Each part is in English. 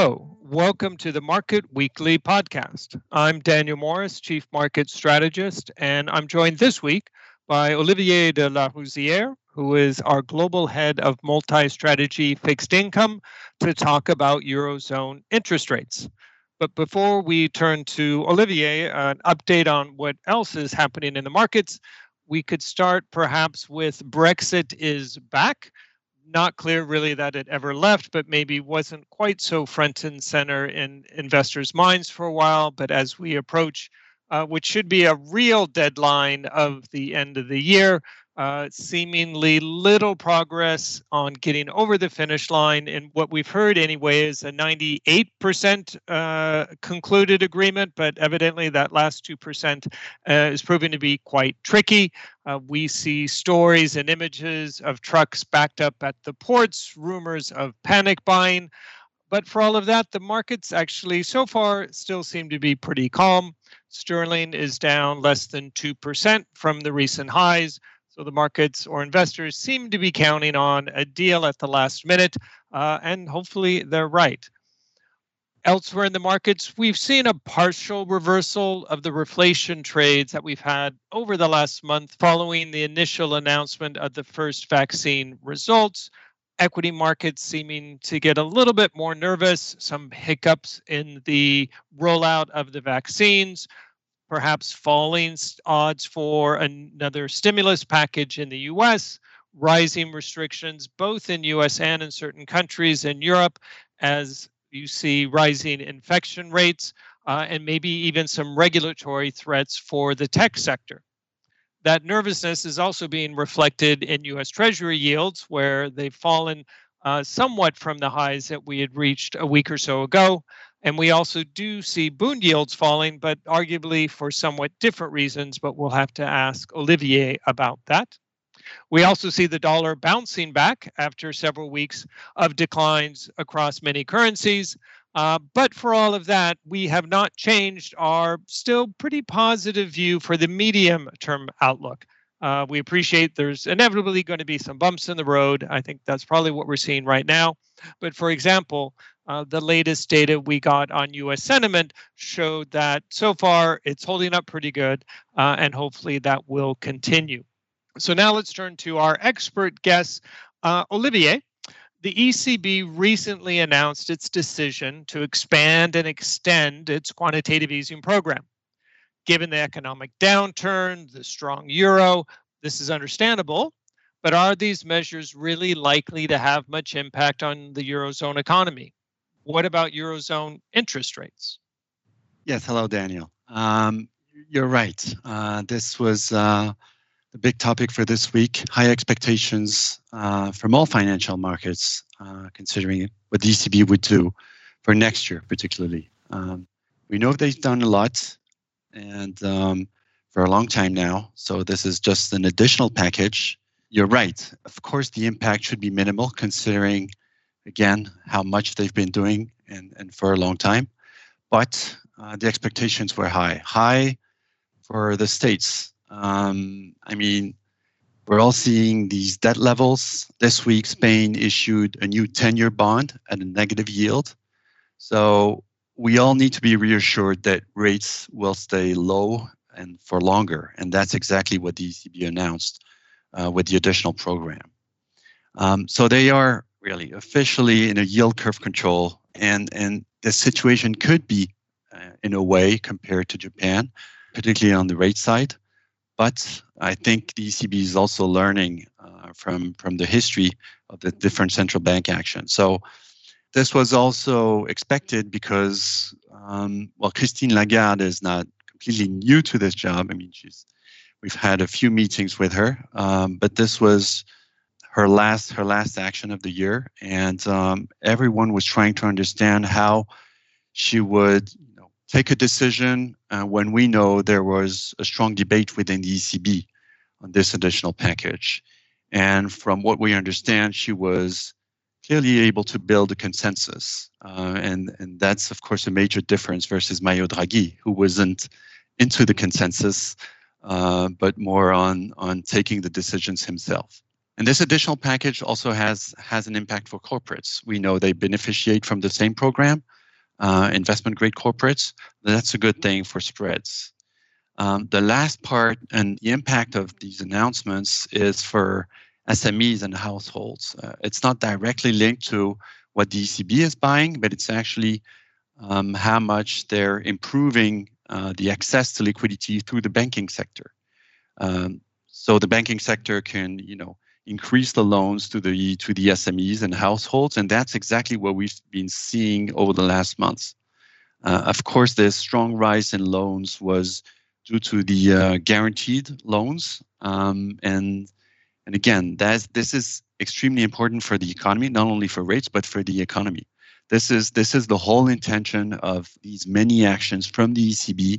Hello, welcome to the Market Weekly podcast. I'm Daniel Morris, Chief Market Strategist, and I'm joined this week by Olivier de Larouzière, who is our Global Head of Multi Strategy Fixed Income, to talk about Eurozone interest rates. But before we turn to Olivier, an update on what else is happening in the markets, we could start perhaps with Brexit is back not clear really that it ever left, but maybe wasn't quite so front and center in investors' minds for a while. But as we approach, uh, which should be a real deadline of the end of the year, uh, seemingly little progress on getting over the finish line. And what we've heard anyway is a 98% uh, concluded agreement, but evidently that last 2% uh, is proving to be quite tricky. Uh, we see stories and images of trucks backed up at the ports, rumors of panic buying. But for all of that, the markets actually so far still seem to be pretty calm. Sterling is down less than 2% from the recent highs. So the markets or investors seem to be counting on a deal at the last minute, uh, and hopefully they're right. Elsewhere in the markets, we've seen a partial reversal of the reflation trades that we've had over the last month following the initial announcement of the first vaccine results. Equity markets seeming to get a little bit more nervous, some hiccups in the rollout of the vaccines, perhaps falling odds for another stimulus package in the US, rising restrictions both in US and in certain countries in Europe as you see rising infection rates uh, and maybe even some regulatory threats for the tech sector. That nervousness is also being reflected in US Treasury yields, where they've fallen uh, somewhat from the highs that we had reached a week or so ago. And we also do see bond yields falling, but arguably for somewhat different reasons, but we'll have to ask Olivier about that. We also see the dollar bouncing back after several weeks of declines across many currencies. Uh, but for all of that, we have not changed our still pretty positive view for the medium term outlook. Uh, we appreciate there's inevitably going to be some bumps in the road. I think that's probably what we're seeing right now. But for example, uh, the latest data we got on US sentiment showed that so far it's holding up pretty good, uh, and hopefully that will continue. So now let's turn to our expert guest, uh, Olivier. The ECB recently announced its decision to expand and extend its quantitative easing program. Given the economic downturn, the strong euro, this is understandable, but are these measures really likely to have much impact on the Eurozone economy? What about Eurozone interest rates? Yes, hello, Daniel. Um, you're right. Uh, this was uh, the big topic for this week. High expectations uh, from all financial markets, uh, considering what the ECB would do for next year, particularly. Um, we know they've done a lot and um, for a long time now. So this is just an additional package. You're right. Of course, the impact should be minimal considering again how much they've been doing and, and for a long time. But uh, the expectations were high, high for the states. Um, I mean, we're all seeing these debt levels. This week, Spain issued a new 10 year bond at a negative yield. So we all need to be reassured that rates will stay low and for longer. And that's exactly what the ECB announced uh, with the additional program. Um, so they are really officially in a yield curve control and and the situation could be uh, in a way compared to Japan particularly on the rate side. But I think the ECB is also learning uh, from from the history of the different central bank actions. So this was also expected because um, well Christine Lagarde is not completely new to this job. I mean she's we've had a few meetings with her um, but this was her last her last action of the year, and um, everyone was trying to understand how she would you know, take a decision uh, when we know there was a strong debate within the ECB on this additional package. And from what we understand, she was clearly able to build a consensus, uh, and and that's of course a major difference versus Mario Draghi, who wasn't into the consensus, uh, but more on on taking the decisions himself. And this additional package also has has an impact for corporates. We know they beneficiate from the same program, uh, investment grade corporates. That's a good thing for spreads. Um, the last part and the impact of these announcements is for SMEs and households. Uh, it's not directly linked to what the ECB is buying, but it's actually um, how much they're improving uh, the access to liquidity through the banking sector. Um, so the banking sector can, you know, increase the loans to the to the SMEs and households, and that's exactly what we've been seeing over the last months. Uh, of course, the strong rise in loans was due to the uh, guaranteed loans, um, and and again, that's this is extremely important for the economy, not only for rates but for the economy. This is this is the whole intention of these many actions from the ECB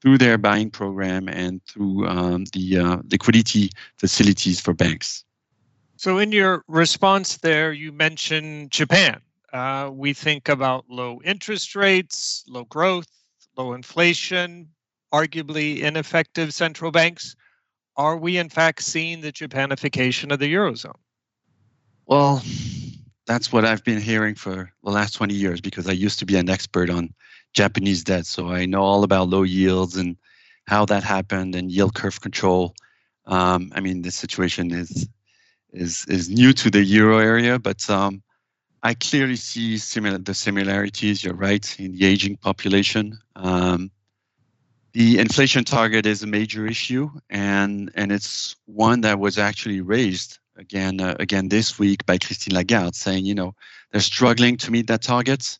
through their buying program and through um, the uh, liquidity facilities for banks. So, in your response there, you mentioned Japan. Uh, we think about low interest rates, low growth, low inflation, arguably ineffective central banks. Are we, in fact, seeing the Japanification of the Eurozone? Well, that's what I've been hearing for the last 20 years because I used to be an expert on Japanese debt. So I know all about low yields and how that happened and yield curve control. Um, I mean, the situation is is is new to the euro area, but um, I clearly see similar the similarities. You're right in the aging population. Um, the inflation target is a major issue, and and it's one that was actually raised again uh, again this week by Christine Lagarde, saying you know they're struggling to meet that target,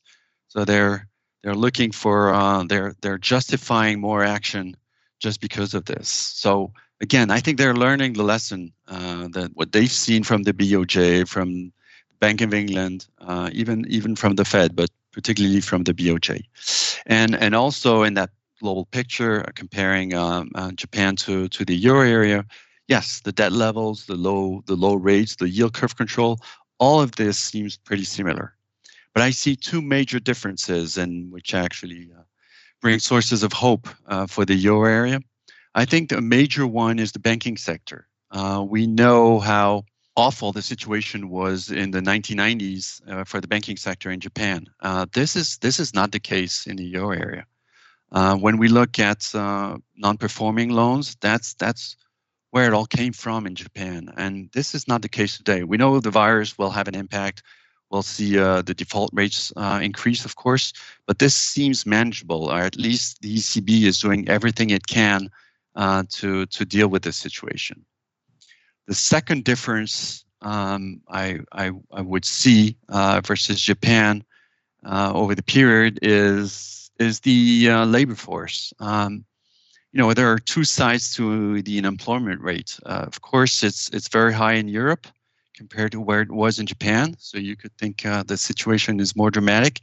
so they're they're looking for uh, they're they're justifying more action just because of this. So again, I think they're learning the lesson uh, that what they've seen from the BOJ, from Bank of England, uh, even even from the Fed, but particularly from the BOJ, and and also in that global picture, uh, comparing um, uh, Japan to to the euro area. Yes, the debt levels, the low the low rates, the yield curve control, all of this seems pretty similar. But I see two major differences, and which actually uh, bring sources of hope uh, for the euro area. I think the major one is the banking sector. Uh, we know how awful the situation was in the 1990s uh, for the banking sector in Japan. Uh, this is this is not the case in the euro area. Uh, when we look at non-performing loans, that's that's where it all came from in Japan, and this is not the case today. We know the virus will have an impact We'll see uh, the default rates uh, increase, of course, but this seems manageable, or at least the ECB is doing everything it can uh, to, to deal with this situation. The second difference um, I, I, I, would see uh, versus Japan uh, over the period is, is the uh, labor force. Um, you know, there are two sides to the unemployment rate. of course, it's, it's very high in Europe compared to where it was in Japan. So you could think uh, the situation is more dramatic.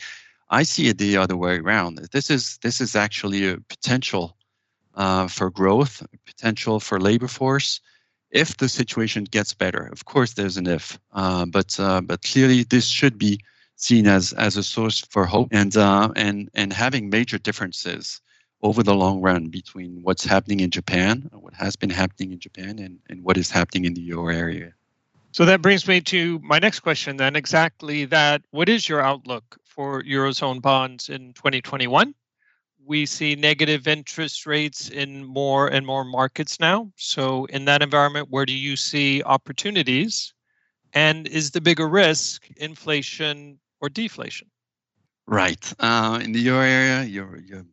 I see it the other way around. This is this is actually a potential uh, for growth, potential for labor force, if the situation gets better. Of course, there's an if, uh, but uh, but clearly this should be seen as as a source for hope and uh, and and having major differences over the long run between what's happening in Japan, what has been happening in Japan, and, and what is happening in the euro area. So that brings me to my next question then exactly that. What is your outlook for Eurozone bonds in 2021? We see negative interest rates in more and more markets now. So, in that environment, where do you see opportunities? And is the bigger risk inflation or deflation? Right. Uh, in the euro area, you're, you're,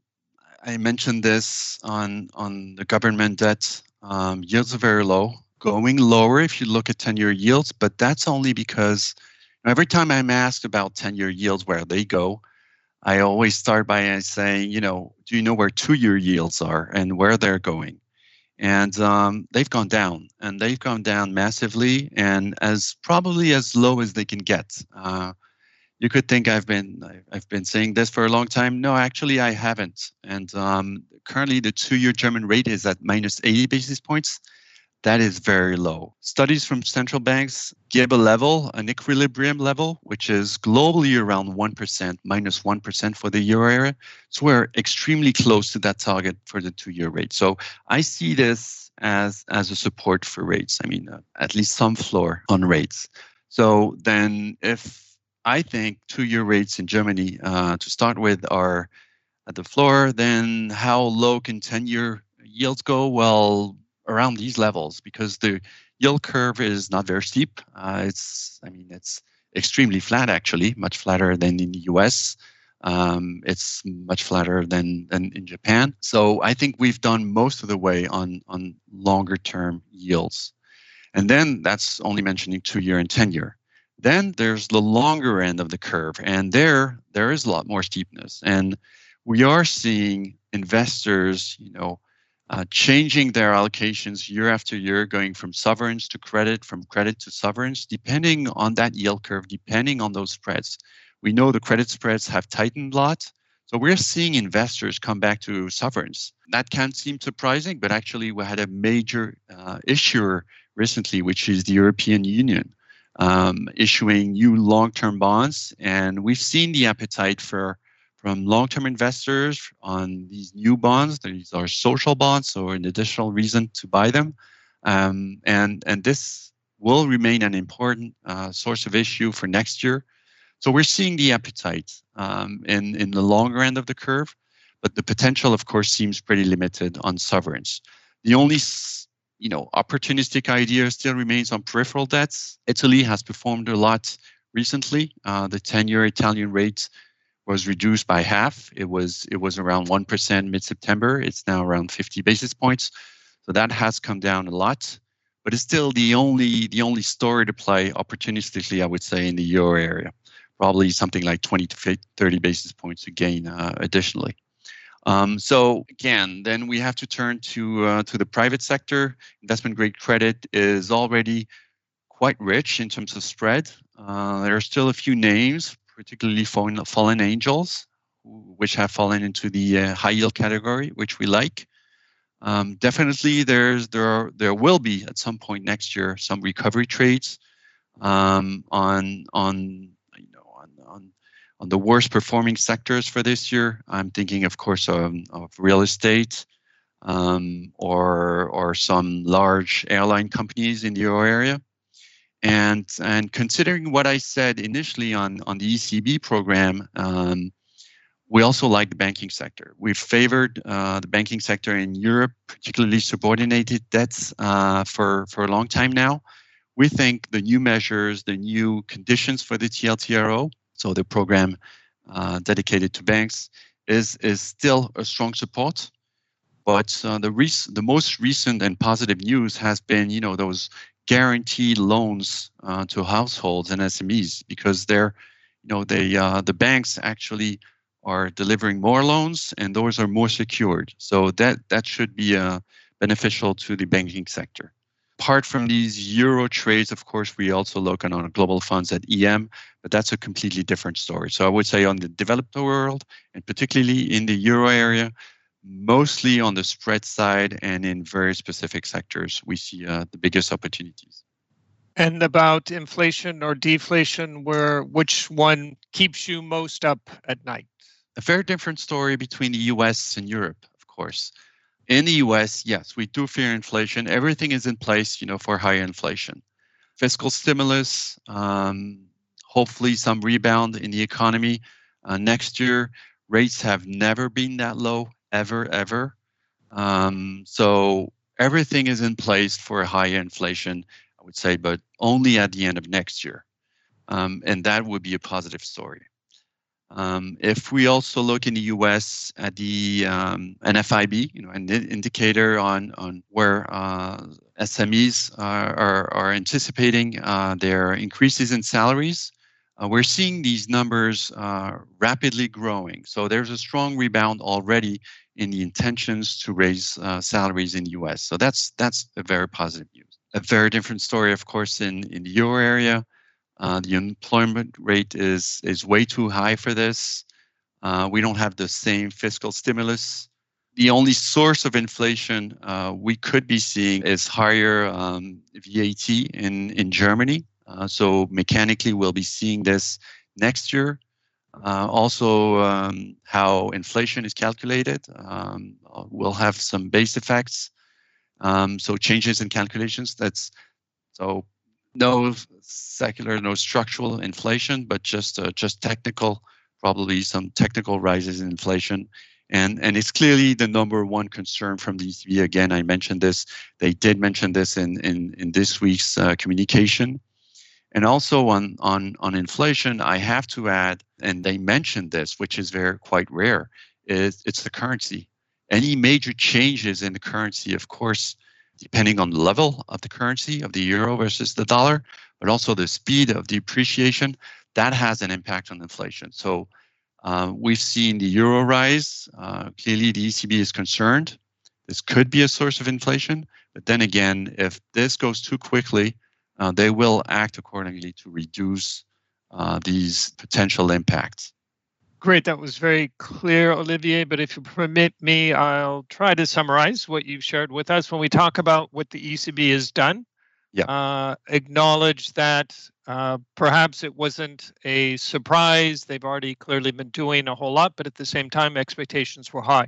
I mentioned this on, on the government debt. Um, yields are very low going lower if you look at 10 year yields, but that's only because every time I'm asked about 10 year yields, where they go, I always start by saying, you know, do you know where two year yields are and where they're going? And um, they've gone down, and they've gone down massively, and as probably as low as they can get. Uh, you could think I've been I've been saying this for a long time. No, actually, I haven't. And um, currently, the two-year German rate is at minus 80 basis points that is very low. Studies from central banks give a level, an equilibrium level, which is globally around 1%, minus 1 for the euro area. So we're extremely close to that target for the two year rate. So I see this as as a support for rates. I mean, uh, at least some floor on rates. So then, if I think two-year rates in Germany uh, to start with are at the floor, then how low can 10-year yields go? Well, around these levels because the yield curve is not very steep. Uh, it's, I mean, it's extremely flat actually, much flatter than in the US. Um, it's much flatter than, than in Japan. So I think we've done most of the way on, on longer term yields. And then that's only mentioning two year and 10 year. Then there's the longer end of the curve, and there there is a lot more steepness. And we are seeing investors, you know, uh, changing their allocations year after year, going from sovereigns to credit, from credit to sovereigns, depending on that yield curve, depending on those spreads. We know the credit spreads have tightened a lot. So we're seeing investors come back to sovereigns. That can't seem surprising, but actually we had a major uh, issuer recently, which is the European Union, um, issuing new long-term bonds, and we've seen the appetite for from long-term investors on these new bonds. These are social bonds, so an additional reason to buy them. Um, and, and this will remain an important uh, source of issue for next year. So we're seeing the appetite um, in, in the longer end of the curve, but the potential, of course, seems pretty limited on sovereigns. The only you know, opportunistic idea still remains on peripheral debts. Italy has performed a lot recently. Uh, the 10-year Italian rate was reduced by half. It was it was around one percent mid-September. It's now around 50 basis points. So that has come down a lot, but it's still the only the only story to play opportunistically, I would say, in the euro area. Probably something like 20 to 30 basis points to gain uh, additionally. Um, so again, then we have to turn to uh, to the private sector. Investment grade credit is already quite rich in terms of spread. Uh, there are still a few names, particularly fallen, fallen angels, which have fallen into the uh, high yield category, which we like. Um, definitely, there's there are, there will be at some point next year some recovery trades um, on on you know on, on on the worst performing sectors for this year. I'm thinking, of course, of, of real estate um, or or some large airline companies in the euro area. And, and considering what I said initially on, on the ECB program, um, we also like the banking sector. We've favored uh, the banking sector in Europe, particularly subordinated debts, uh, for, for a long time now. We think the new measures, the new conditions for the TLTRO, so the program uh, dedicated to banks, is, is still a strong support. But uh, the, rec- the most recent and positive news has been, you know, those guaranteed loans uh, to households and SMEs because they're, you know, they uh, the banks actually are delivering more loans and those are more secured. So that that should be uh, beneficial to the banking sector. Apart from these euro trades, of course, we also look on, on global funds at EM, but that's a completely different story. So I would say on the developed world, and particularly in the euro area, mostly on the spread side and in very specific sectors, we see uh, the biggest opportunities. And about inflation or deflation, where which one keeps you most up at night? A very different story between the US and Europe, of course. In the US, yes, we do fear inflation. Everything is in place, you know, for higher inflation. Fiscal stimulus, um, hopefully some rebound in the economy. Uh, next year, rates have never been that low ever, ever. Um, so everything is in place for a higher inflation, I would say, but only at the end of next year. Um, and that would be a positive story. Um, if we also look in the U.S. at the um, NFIB, you know, an indicator on on where uh, SMEs are, are, are anticipating uh, their increases in salaries, uh, we're seeing these numbers uh, rapidly growing. So there's a strong rebound already in the intentions to raise uh, salaries in the US. So that's that's a very positive news. A very different story, of course, in, in the euro area. Uh, the unemployment rate is is way too high for this. Uh, we don't have the same fiscal stimulus. The only source of inflation uh, we could be seeing is higher um, VAT in, in Germany. Uh, so mechanically, we'll be seeing this next year. Uh, also, um, how inflation is calculated. Um, we'll have some base effects. Um, so changes in calculations. That's so no secular, no structural inflation, but just uh, just technical, probably some technical rises in inflation. And, and it's clearly the number one concern from the ECB. Again, I mentioned this. They did mention this in, in, in this week's uh, communication. And also on, on, on inflation, I have to add, and they mentioned this, which is very quite rare, is it's the currency. Any major changes in the currency, of course, depending on the level of the currency of the euro versus the dollar, but also the speed of depreciation, that has an impact on inflation. So uh, we've seen the euro rise. Uh, clearly, the ECB is concerned. This could be a source of inflation. But then again, if this goes too quickly, uh, they will act accordingly to reduce uh, these potential impacts. Great, that was very clear, Olivier. But if you permit me, I'll try to summarize what you've shared with us. When we talk about what the ECB has done, yeah. Uh, acknowledge that uh, perhaps it wasn't a surprise. They've already clearly been doing a whole lot, but at the same time, expectations were high.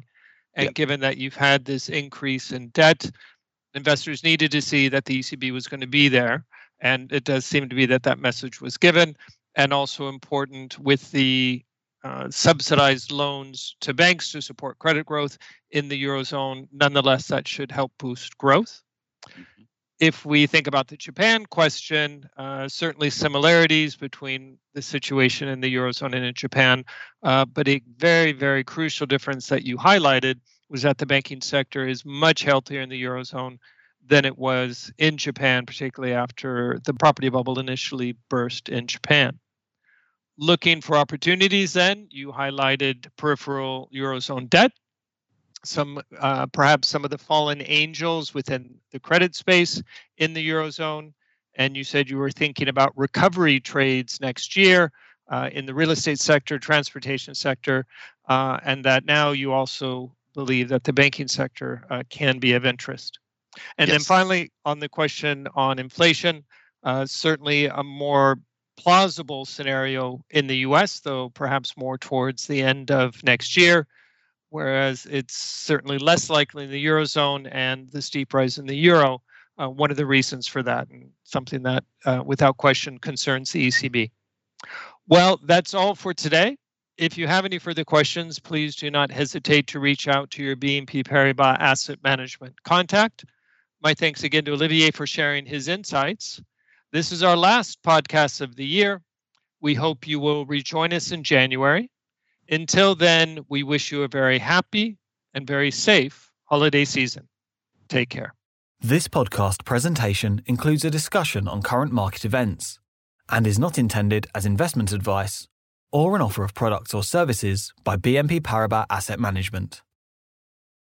And yeah. given that you've had this increase in debt, investors needed to see that the ECB was going to be there. And it does seem to be that that message was given. And also important with the uh, subsidized loans to banks to support credit growth in the Eurozone. Nonetheless, that should help boost growth. Mm-hmm. If we think about the Japan question, uh, certainly similarities between the situation in the Eurozone and in Japan, uh, but a very, very crucial difference that you highlighted was that the banking sector is much healthier in the Eurozone than it was in Japan, particularly after the property bubble initially burst in Japan looking for opportunities then. You highlighted peripheral eurozone debt. Some uh, perhaps some of the fallen angels within the credit space in the eurozone. And you said you were thinking about recovery trades next year uh, in the real estate sector transportation sector uh, and that now you also believe that the banking sector uh, can be of interest. And yes. then finally on the question on inflation uh, certainly a more plausible scenario in the US, though perhaps more towards the end of next year, whereas it's certainly less likely in the Eurozone and the steep rise in the Euro. Uh, one of the reasons for that, and something that, uh, without question, concerns the ECB. Well, that's all for today. If you have any further questions, please do not hesitate to reach out to your BNP Paribas Asset Management contact. My thanks again to Olivier for sharing his insights. This is our last podcast of the year. We hope you will rejoin us in January. Until then, we wish you a very happy and very safe holiday season. Take care. This podcast presentation includes a discussion on current market events and is not intended as investment advice or an offer of products or services by BNP Paribas Asset Management.